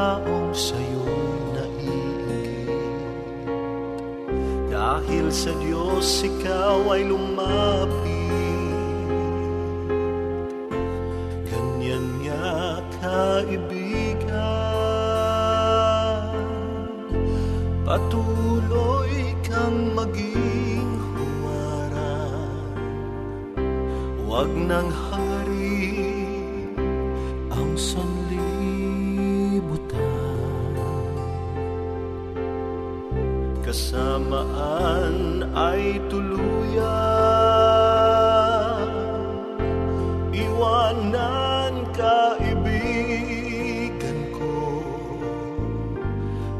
Taong sa'yo'y naiingit. Dahil sa Diyos ikaw ay lumapit. Ganyan nga kaibigan Patuloy kang maging humarap Huwag nang ay tuluyan Iwanan kaibigan ko.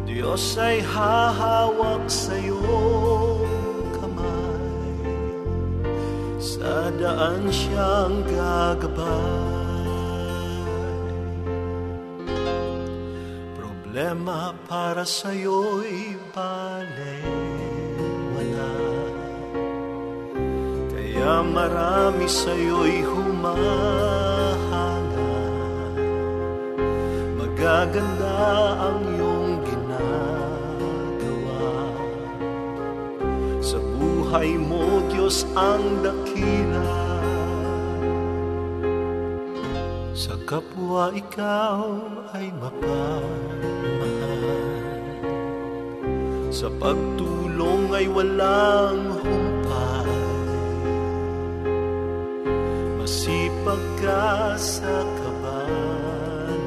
Diyos ay hahawak sa iyong kamay. Sa daan siyang gagabay. Problema para sa iyo'y wala Kaya marami sa iyo'y humahanga Magaganda ang iyong ginagawa. Sa buhay mo, Diyos ang dakila. Sa kapwa ikaw ay mapagmahal Sa pagtulong ay walang humpay. Masipag ka sa kabanalan.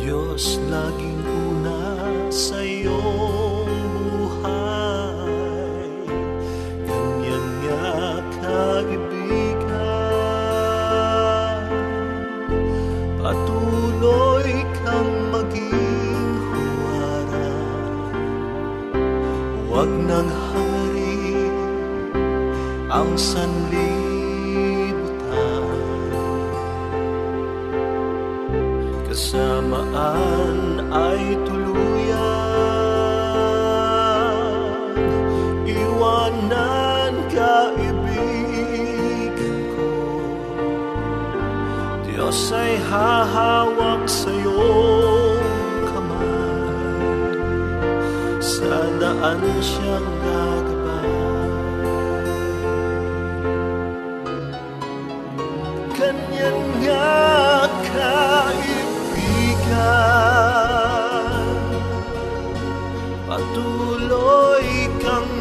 Diyos laging ang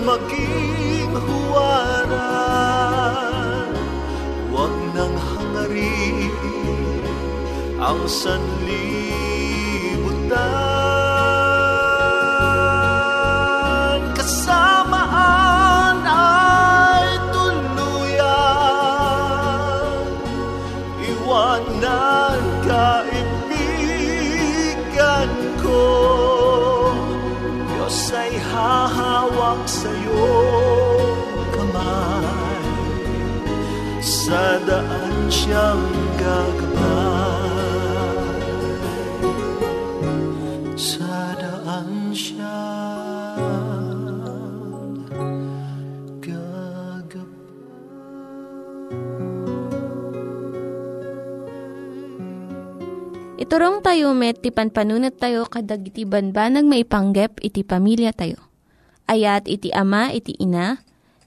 maging huwaran Huwag nang hangarin ang sanlibutan Sa daan siyang gagabay Sa daan siyang Iturong tayo met, ti panpanunat tayo kadag iti banbanag maipanggep iti pamilya tayo. Ayat iti ama, iti ina,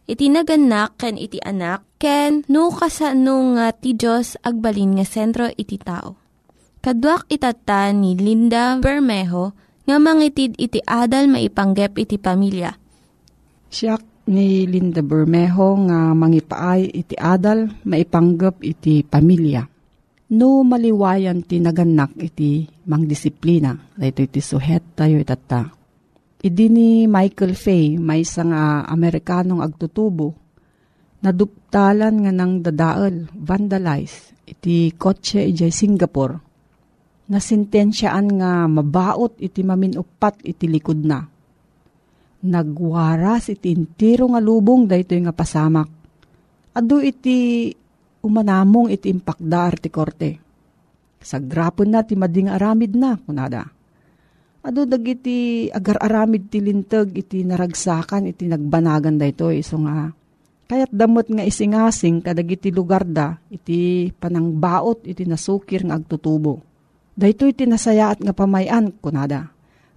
iti naganak, ken iti anak, ken no kasano nga ti Diyos agbalin nga sentro iti tao. Kaduak itata ni Linda Bermejo nga mangitid iti adal maipanggep iti pamilya. Siya ni Linda Bermejo nga mangipaay iti adal maipanggep iti pamilya. No maliwayan ti naganak iti mangdisiplina. Dito iti suhet tayo itata. Idi ni Michael Fay, may isang uh, Amerikanong agtutubo, naduptalan nga ng dadaal, vandalize, iti kotse ijay Singapore. Nasintensyaan nga mabaot iti maminupat iti likod na. Nagwaras iti intiro nga lubong daytoy nga pasamak. Ado iti umanamong iti impakda ti korte. Sagrapon na ti mading aramid na, kunada. Ado dagiti agar-aramid ti lintag iti naragsakan iti nagbanagan dayto iso nga kayat damot nga isingasing kadagiti lugar da iti panangbaot iti nasukir nga agtutubo. Dayto iti nasayaat nga pamayan kunada.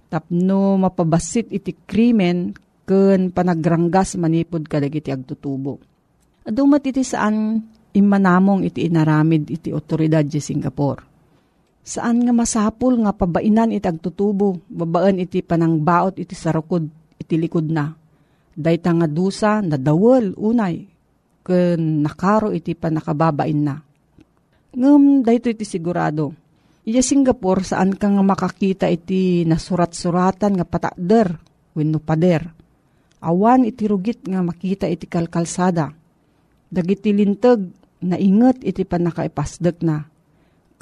Tapno mapabasit iti krimen ken panagranggas manipod kadagiti agtutubo. Ado mat iti saan imanamong iti inaramid iti otoridad di Singapore. Saan nga masapul nga pabainan iti agtutubo, babaan iti panangbaot iti sarukod, iti likod na. Dayta nga dusa, nadawal, unay, ken nakaro iti panakababain na. Ngem dayto iti sigurado. Iya Singapore saan ka nga makakita iti nasurat-suratan nga patakder, wenno pader. Awan iti rugit nga makita iti kalkalsada. Dagiti lintag na inget iti panakaipasdek na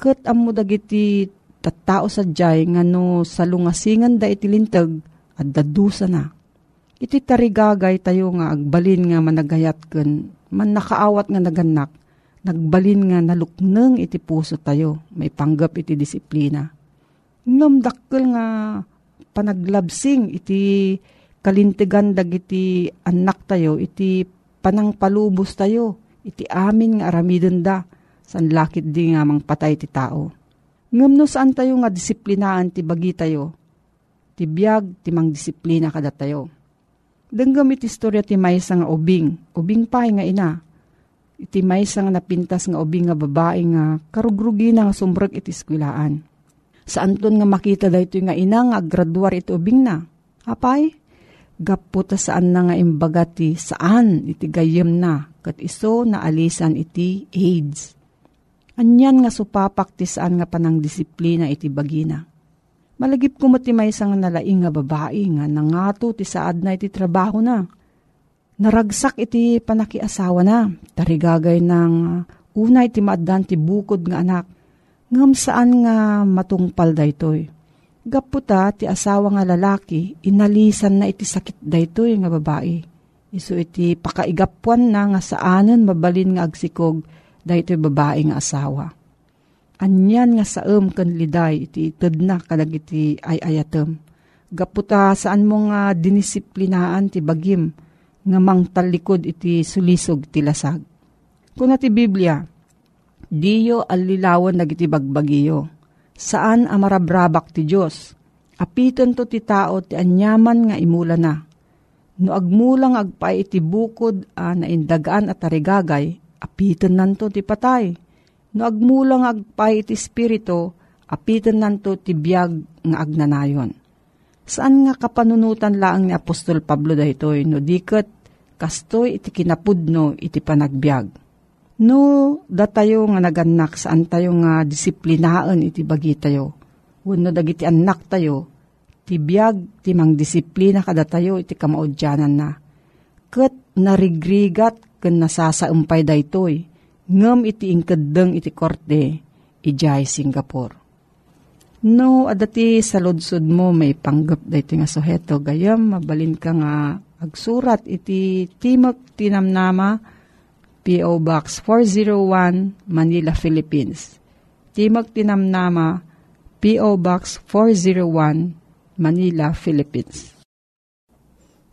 ket ammo dagiti tattao sadyay nga no salungasingan da iti lintag at dadusa na. Iti tarigagay tayo nga agbalin nga managayat ken man nakaawat nga naganak, nagbalin nga nalukneng iti puso tayo, may panggap iti disiplina. Ngam dakkel nga panaglabsing iti kalintigan dagiti anak tayo, iti panangpalubos tayo, iti amin nga aramiden da, san lakit di nga mang patay ti tao. Ngam no saan tayo nga disiplinaan ti bagi tayo, ti biyag ti mang disiplina kada tayo. Denggam iti istorya ti maysa nga ubing, ubing pa nga ina. Iti maysa nga napintas nga ubing nga babae nga karugrugi na nga sumbrek iti skwilaan. Saan ton nga makita dayto nga ina nga graduar iti ubing na. Apay, gaputa saan na nga imbaga ti saan iti gayem na kat iso na alisan iti AIDS. Anyan nga supapak ti saan nga panang disiplina iti bagina. Malagip ko ti may nga nalaing nga babae nga nangato ti saad na iti trabaho na. Naragsak iti panakiasawa na. Tarigagay ng unay ti maadan ti bukod nga anak. Ngam saan nga matungpal daytoy. Gaputa ti asawa nga lalaki, inalisan na iti sakit daytoy nga babae. Isu iti pakaigapuan na nga saanan mabalin nga agsikog daytoy babae nga asawa. Anyan nga saem ken liday iti ited na kadag ay ayatem. Gaputa saan mo nga dinisiplinaan ti bagim nga mangtalikod iti sulisog ti lasag. Kuna ti Biblia, Diyo alilawan nagiti bagbagiyo. Saan amarabrabak ti Diyos? Apiton to ti tao ti anyaman nga imula na. No agmulang agpay iti bukod a naindagaan at tarigagay, apiton nanto ti patay. No agmulang agpay iti spirito, apiton nanto ti biyag nga agnanayon. Saan nga kapanunutan laang ni Apostol Pablo dahitoy no diket kastoy iti kinapudno iti panagbiag No, datayo nga naganak saan tayo nga disiplinaan iti bagi tayo. Wano dagiti anak tayo, ti biyag ti mang disiplina kada tayo iti kamaudyanan na. Kat narigrigat ken nasasaumpay daytoy, ngem iti ingkedeng iti korte, ijay Singapore. No, adati sa lodsod mo may panggap dayto nga suheto, gayam mabalin ka nga agsurat iti Timok Tinamnama, P.O. Box 401, Manila, Philippines. Timog Tinamnama, P.O. Box 401, Manila, Philippines.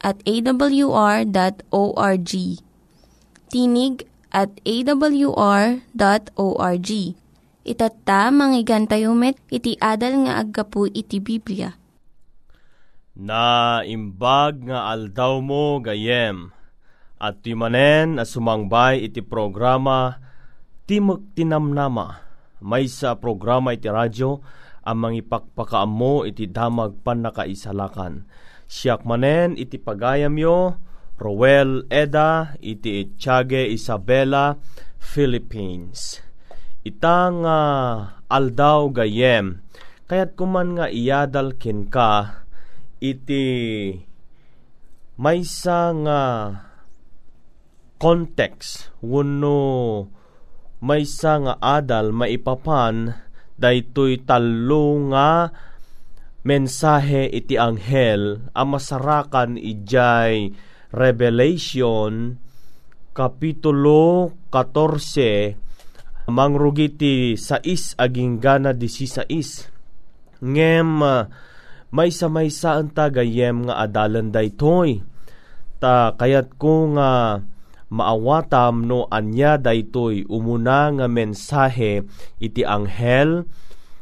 at awr.org. Tinig at awr.org. Itatta, manggigan tayo met, iti adal nga aggapu iti Biblia. Na imbag nga aldaw mo gayem at timanen na sumangbay iti programa Timok Tinamnama. May sa programa iti radyo ang mangipakpakaamo iti damag pan nakaisalakan. Siyak manen iti pagayam yo, Roel Eda, iti Itiage Isabela, Philippines. Itang uh, aldaw gayem, kaya't kuman nga iyadal ken ka, iti maysa nga context wano may nga adal maipapan daytoy talo nga mensahe iti anghel a masarakan ijay Revelation Kapitulo 14 mangrugiti sais aging gana di si sais ngem may sa may saan tagayem nga adalan daytoy. Ta kayat ko nga maawatam no anya daytoy umuna nga mensahe iti anghel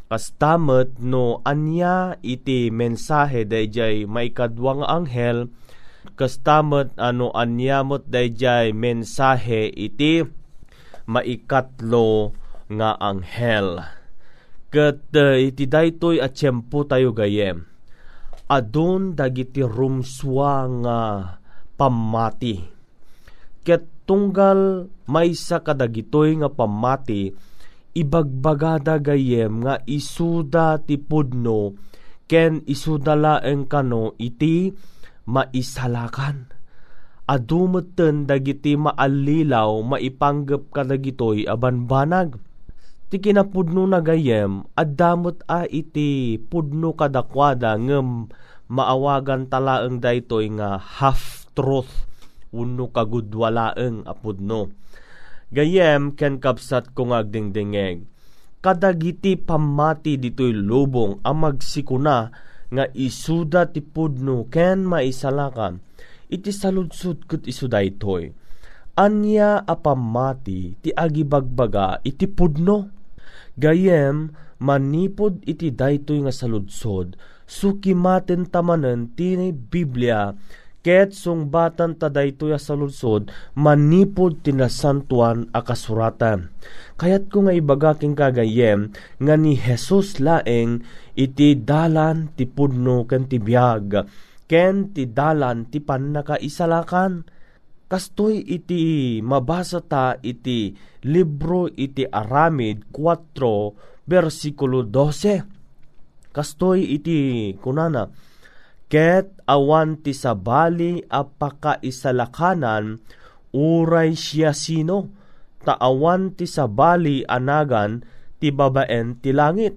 kastamet no anya iti mensahe dayjay maikadwang anghel. Kastamet ano anyamot dayjay mensahe iti maikatlo nga anghel. Ket uh, iti daytoy at tiyempo tayo gayem. Adun dagiti rumswa nga pamati. Ket tunggal maysa kadagitoy nga pamati ibagbagada gayem nga isuda ti pudno ken isuda laeng kano iti maisalakan adumeten dagiti maalilaw maipanggep kadagitoy aban banag ti kinapudno na gayem addamot a iti pudno kadakwada ngem maawagan talaeng daytoy nga half truth uno kagudwalaeng apudno. Gayem ken kapsat kong agdingdingeg. Kadagiti pamati ditoy lubong ang magsikuna nga isuda ti pudno ken maisalakan. Iti saludsud ket isuda itoy. Anya apamati ti agibagbaga iti pudno. Gayem manipod iti daytoy nga saludsod sukimaten tamanen ti Biblia ket sungbatan taday toya sa lungsod, manipod tinasantuan a kasuratan. Kayat ko nga ibagaking kagayem, nga ni Jesus laeng iti dalan ti pudno ken ti biag, ken ti dalan ti pannakaisalakan. Kastoy iti mabasa ta iti libro iti Aramid 4 versikulo 12. Kastoy iti kunana, ket awan ti sabali apaka isalakanan uray siya sino ta awan ti sabali anagan ti babaen ti langit.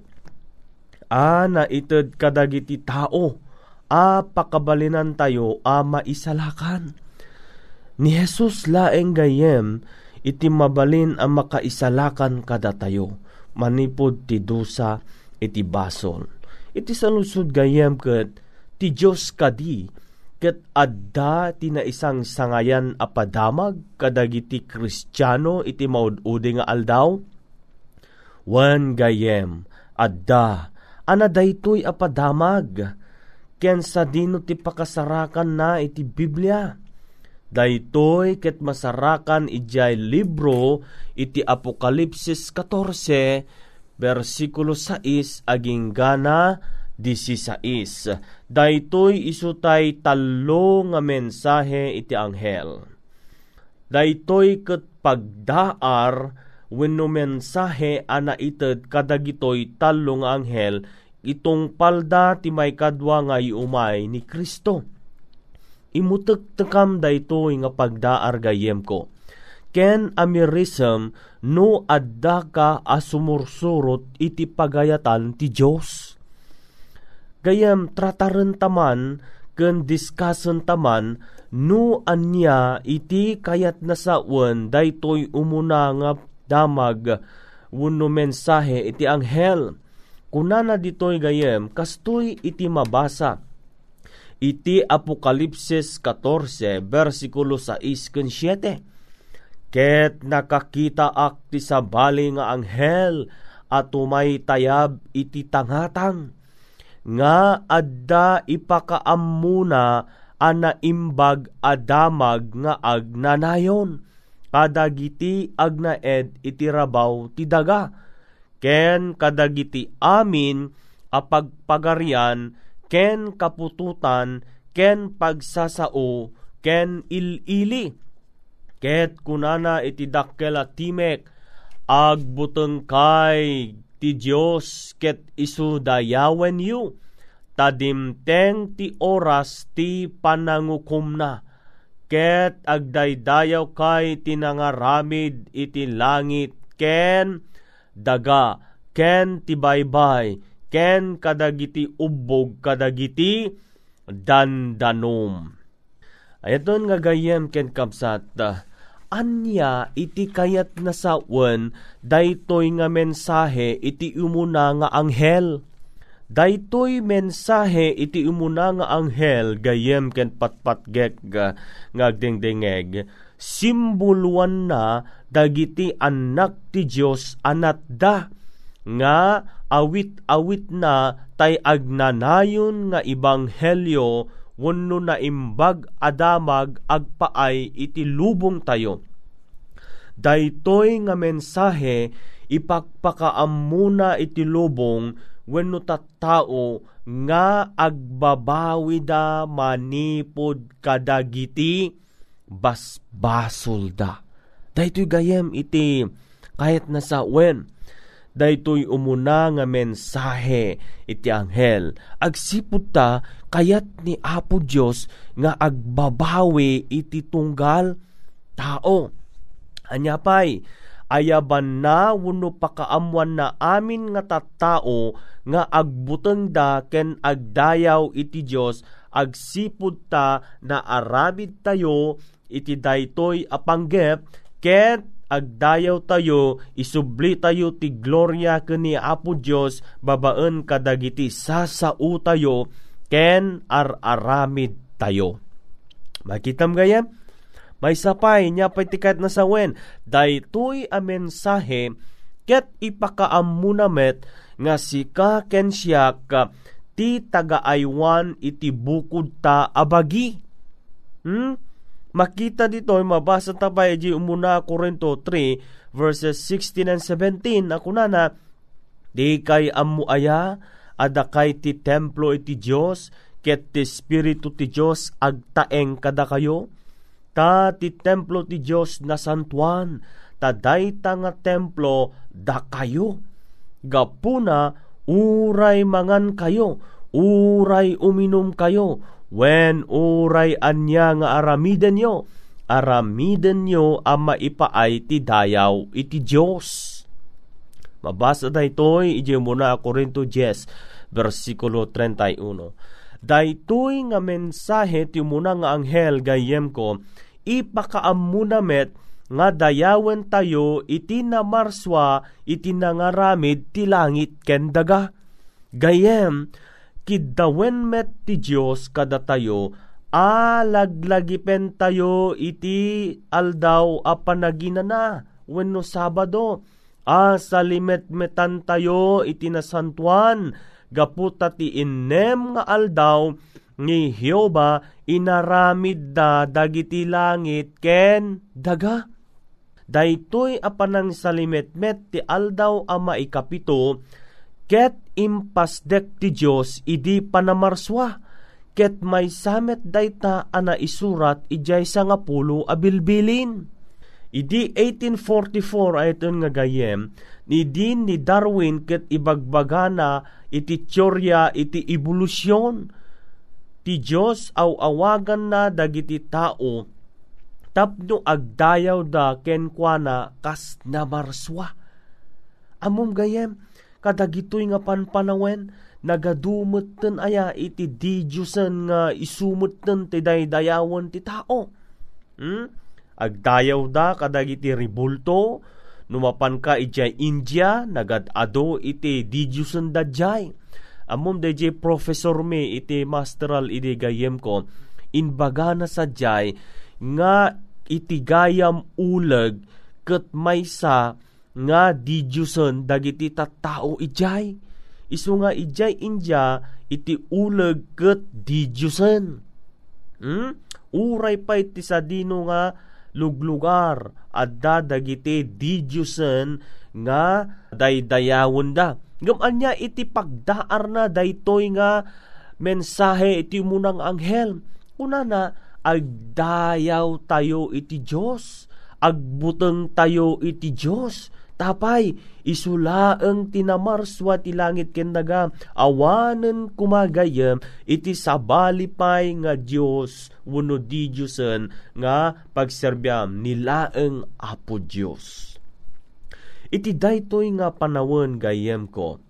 A na ited kadagiti tao, a pakabalinan tayo a maisalakan. Ni Jesus laeng gayem, iti mabalin ang makaisalakan kada tayo, manipod ti dusa iti basol. Iti salusod gayem ket ti Diyos kadi, ket adda ti na isang sangayan apadamag kadagiti kristyano iti maududi nga aldaw, Wan gayem, adda, ana daytoy apadamag, ken sa dino ti pakasarakan na iti Biblia. Daytoy ket masarakan ijay libro iti Apokalipsis 14 versikulo 6 aging gana 16. Daytoy isutay talo nga mensahe iti anghel. Daytoy ket pagdaar wenno mensahe ana ited kadagitoy talo nga anghel itong palda ti may kadwa nga iumay ni Kristo. Imutek-tekam daytoy nga pagdaar gayem ko. Ken amirism no adda ka asumursurot iti pagayatan ti Dios. Gayem trataren taman ken diskasen taman no anya iti kayat na sawen daytoy umuna nga damag. Wenno mensahe iti anghel. Kunana ditoy gayem kastoy iti mabasa. Iti Apokalipsis 14 versikulo 6 ken 7 ket nakakita ak ti sabali nga anghel at umay tayab iti tangatang nga adda ipakaammuna ana imbag adamag nga agnanayon. Kadagiti agnaed iti rabaw ti daga. Ken kadagiti amin apagpagarian ken kapututan ken pagsasao ken ilili. Ket kunana iti dakkel at timek agbuteng kay ti Dios ket isu dayawen yu tadimteng ti oras ti panangukumna ket agdaydayaw kay tinangaramid iti langit ken daga ken ti baybay ken kadagiti ubbog kadagiti dandanom. Ayaton nga gayem ken kapsat anya iti kayat na sawen daytoy nga mensahe iti umuna nga anghel. Daytoy mensahe iti umuna nga anghel gayem ken patpatgek ga ngagdengdengeg simboluan na dagiti anak ti Dios anat da nga awit-awit na tay agnanayon nga ibanghelyo wenno na imbag adamag agpaay iti lubong tayo. Daytoy nga mensahe ipagpakaammuna iti lubong wenno tattao nga agbabawi da manipod kadagiti basbasol da. Daytoy gayem iti kahit nasa wen daytoy umuna nga mensahe iti anghel. Agsipud ta kayat ni Apo Dios nga agbabawi iti tunggal tao. Anya pay, ayaban na wano pakaamuan na amin nga tattao nga agbuteng da ken agdayaw iti Dios agsipud ta na arabid tayo iti daytoy apanggep ket agdayaw tayo, isubli tayo ti gloria kani Apo Dios babaen kadagiti sasao tayo, ken ar-aramid tayo. Makitam gaya? May sapay niya patikat na sawen, daytoy a mensahe ket ipakaamunamet nga sika ken siya ka ti tagaaywan iti bukod ta abagi. Hmm? Makita dito, mabasa tabay di umuna Korinto 3 verses 16 and 17. Ako na na, di kay amu aya, ada kay ti templo iti Diyos, ket ti Espiritu ti Diyos agtaeng kada kayo. Ta ti templo ti Diyos na santuan, ta dayta nga templo da kayo. Gapuna, uray mangan kayo, uray uminom kayo, When uray anya nga aramiden nyo, aramiden nyo ang maipaay ti dayaw iti Diyos. Mabasa da ito'y ije muna Korinto 10, versikulo 31. Daytoy nga mensahe ti muna nga anghel gayem ko, ipakaam muna met nga dayawen tayo iti namarswa iti nangaramid ti langit ken daga. Gayem, kiddawen met ti Diyos kada tayo alaglagipen tayo iti aldaw a panaginana wenno Sabado a salimet-metan tayo iti nasantuan gaputa ti innem nga aldaw ni Hioba inaramid da dagiti langit ken daga daytoy apanang salimet-met ti aldaw a maikapito ket impasdek ti Dios idi panamarswa ket may samet dayta ana isurat ijay sa nga pulo abilbilin. Idi 1844 ayton nga gayem, ni din ni Darwin ket ibagbagana iti teorya iti evolusyon. Ti Diyos aw awagan na dagiti tao tapno agdayaw da kenkwana kas namarswa. Amom gayem, kadagitoy nga panpanawen, nagadumeten aya iti didyusan nga isumeten ti daydayawan ti tao. Hmm? Agdayaw da kadagiti ribulto, numapan ka iti India, nagad-ado iti didyusan jay. Amom DJ professor me iti masteral iti gayem ko, inbaga na sa jay, nga iti gayam uleg ket maysa nga didyusan dagiti tattao ijay isu nga ijay India iti uleg ket didyusen. Hmm? Uray pa iti sa dino nga luglugar adda dagiti didyusen nga daydayawon da. Gaman niya iti pagdaar na daytoy nga mensahe iti munang anghel. Kuna na agdayaw tayo iti Dios, agbuteng tayo iti Dios Tapay, isulaeng tinamarswa ti langit ken daga, awanen kumagayem, iti sabalipay nga Dios wenno di Diosen nga pagserbyam nilaeng apo Dios. Iti daytoy nga panawon gayem ko,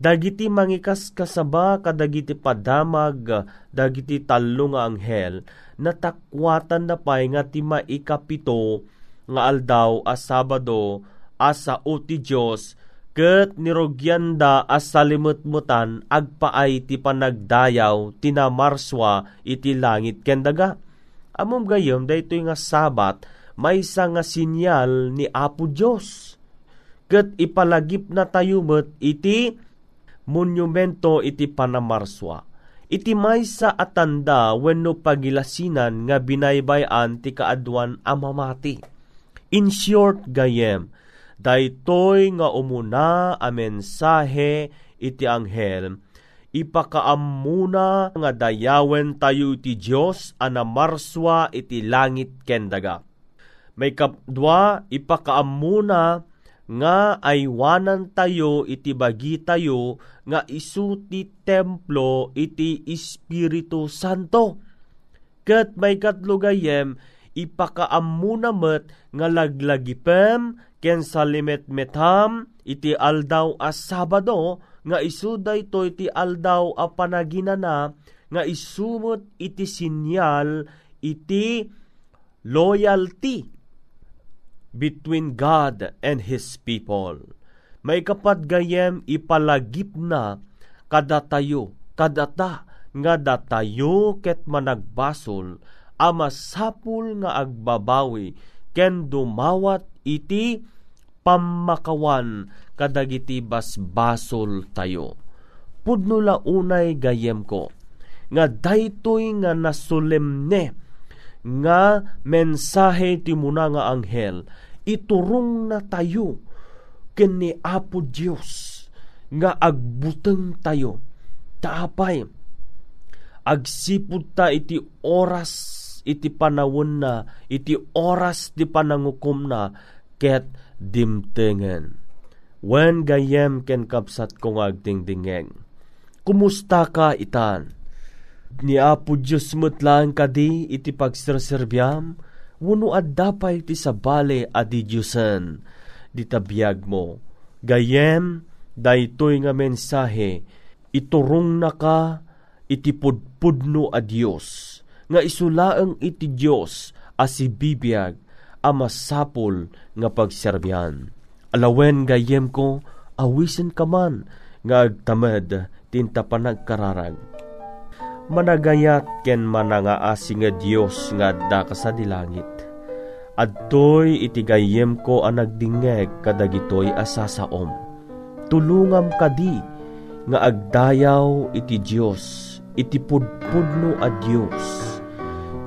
dagiti mangikas kasaba kadagiti padamag dagiti tallo nga anghel natakwatan na pay nga ti maikapito nga aldaw a Sabado asa uti Diyos, ket nirogyanda as salimutmutan agpaay ti panagdayaw tinamarswa iti langit kendaga. Amom gayom daytoy nga sabat maysa nga sinyal ni Apo Dios. Ket ipalagip na tayo met iti monumento iti panamarswa. Iti maysa atanda wenno pagilasinan nga binaybayan ti kaadwan amamati. In short gayem, Daytoy nga umuna a mensahe iti anghel, ipakaamuna nga dayawen tayo iti Diyos anamarswa iti langit kendaga. May kapdwa ipakaamuna nga aywanan tayo iti bagi tayo nga isu ti templo iti Espiritu Santo. Ket may katlugayem ipakaamuna met nga laglagipem ken salimet metam iti aldaw a Sabado nga isu dayto iti aldaw a panaginana nga isumot iti sinyal iti loyalty between God and His people. May kapat gayem ipalagip na kadatayo, kadata nga datayo ket managbasol ama sapul nga agbabawi ken dumawat iti pamakawan kadagiti basbasol tayo. Pudno la unay gayem ko, nga daytoy nga nasulemne, nga mensahe ti muna nga anghel, iturong na tayo, kini Apo Diyos, nga agbuteng tayo, taapay, agsipud ta iti oras iti panawon na, iti oras ti panangukom na, ket dimtengen. When gayem ken kapsat kong agdingdingeng. Kumusta ka itan? Ni Apo Diyos mutlaan kadi iti pagserserbyam, wano ad dapay ti sabale adi Diyosen, di tabiyag mo, Gayem, daytoy nga mensahe, iturong na ka, itipudpudno a Dios nga isulaang iti Dios as si bibiyag a masapol nga pagserbyan. Alawen gayem ko, awisen ka man, nga agtamed tinta panagkararag. Managayat ken manangaasi nga Dios nga adda ka sa dilangit. Adtoy itigayem ko ang nagdingeg kadagitoy asasaom. Tulungam kadi nga agdayaw iti Dios iti pudpudno a Dios.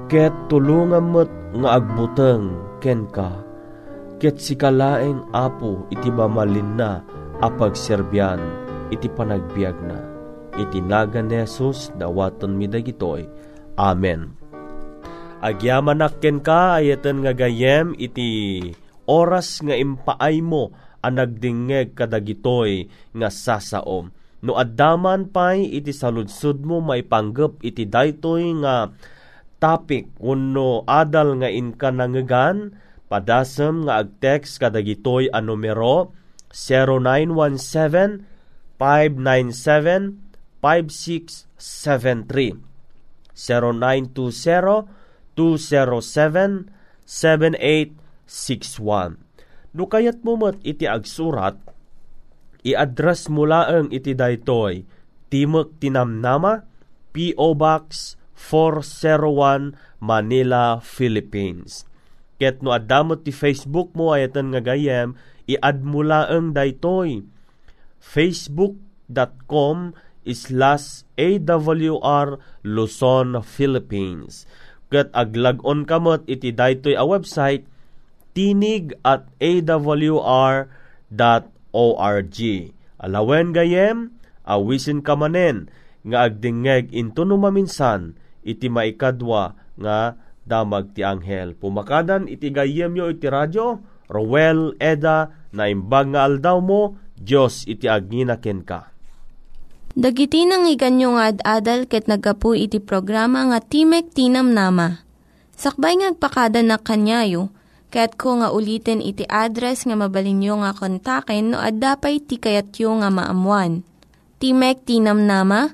Ket tulungam met nga agbuteng ken ka. Ket sikalaeng apo iti mamalin na apagserbyan iti panagbiag na. Iti naga ni Jesus dawaton mi dagitoy. Amen. Agyaman ken ka ayeten nga gayem iti oras nga impaay mo ang nagdingeg kadagitoy nga sasaom. No addaman pay iti saludsud mo maipanggep iti daytoy nga topic uno adal nga inka nangegan padasem nga agtext kadagitoy a numero 0917 597 5673 0920-207-7861 No kayat mo mat iti agsurat, i-address mo laeng iti daytoy, Timok Tinamnama, P.O. Box 401, Manila, Philippines. Ket no adamot ti Facebook mo ayatan nga gayem, i-add mo laeng daytoy, facebook.com slash AWR Luzon, Philippines. Kat aglag-on kamot iti daytoy a website tinig at awr.org. Alawen gayem, awisin kamanen, nga agdingeg into maminsan, iti maikadwa nga damag ti anghel. Pumakadan iti gayem yo iti radyo, Rowel Eda, na imbag nga aldaw mo, Diyos iti aginaken ka. Dagiti nang iganyo nga ad-adal ket nagapu iti programa nga Timek Tinam Nama. Sakbay ngagpakada na kanyayo, ket ko nga ulitin iti address nga mabalinyo nga kontaken no ad-dapay tikayatyo nga maamuan. Timek Tinam Nama,